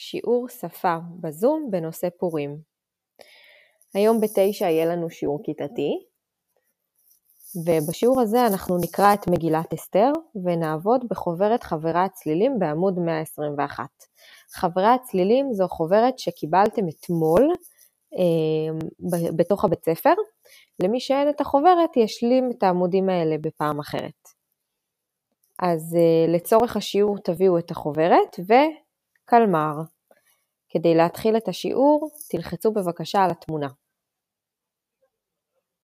שיעור שפה בזום בנושא פורים. היום בתשע יהיה לנו שיעור כיתתי, ובשיעור הזה אנחנו נקרא את מגילת אסתר ונעבוד בחוברת חברי הצלילים בעמוד 121. חברי הצלילים זו חוברת שקיבלתם אתמול אה, בתוך הבית ספר. למי שאין את החוברת ישלים את העמודים האלה בפעם אחרת. אז אה, לצורך השיעור תביאו את החוברת וקלמר. כדי להתחיל את השיעור תלחצו בבקשה על התמונה.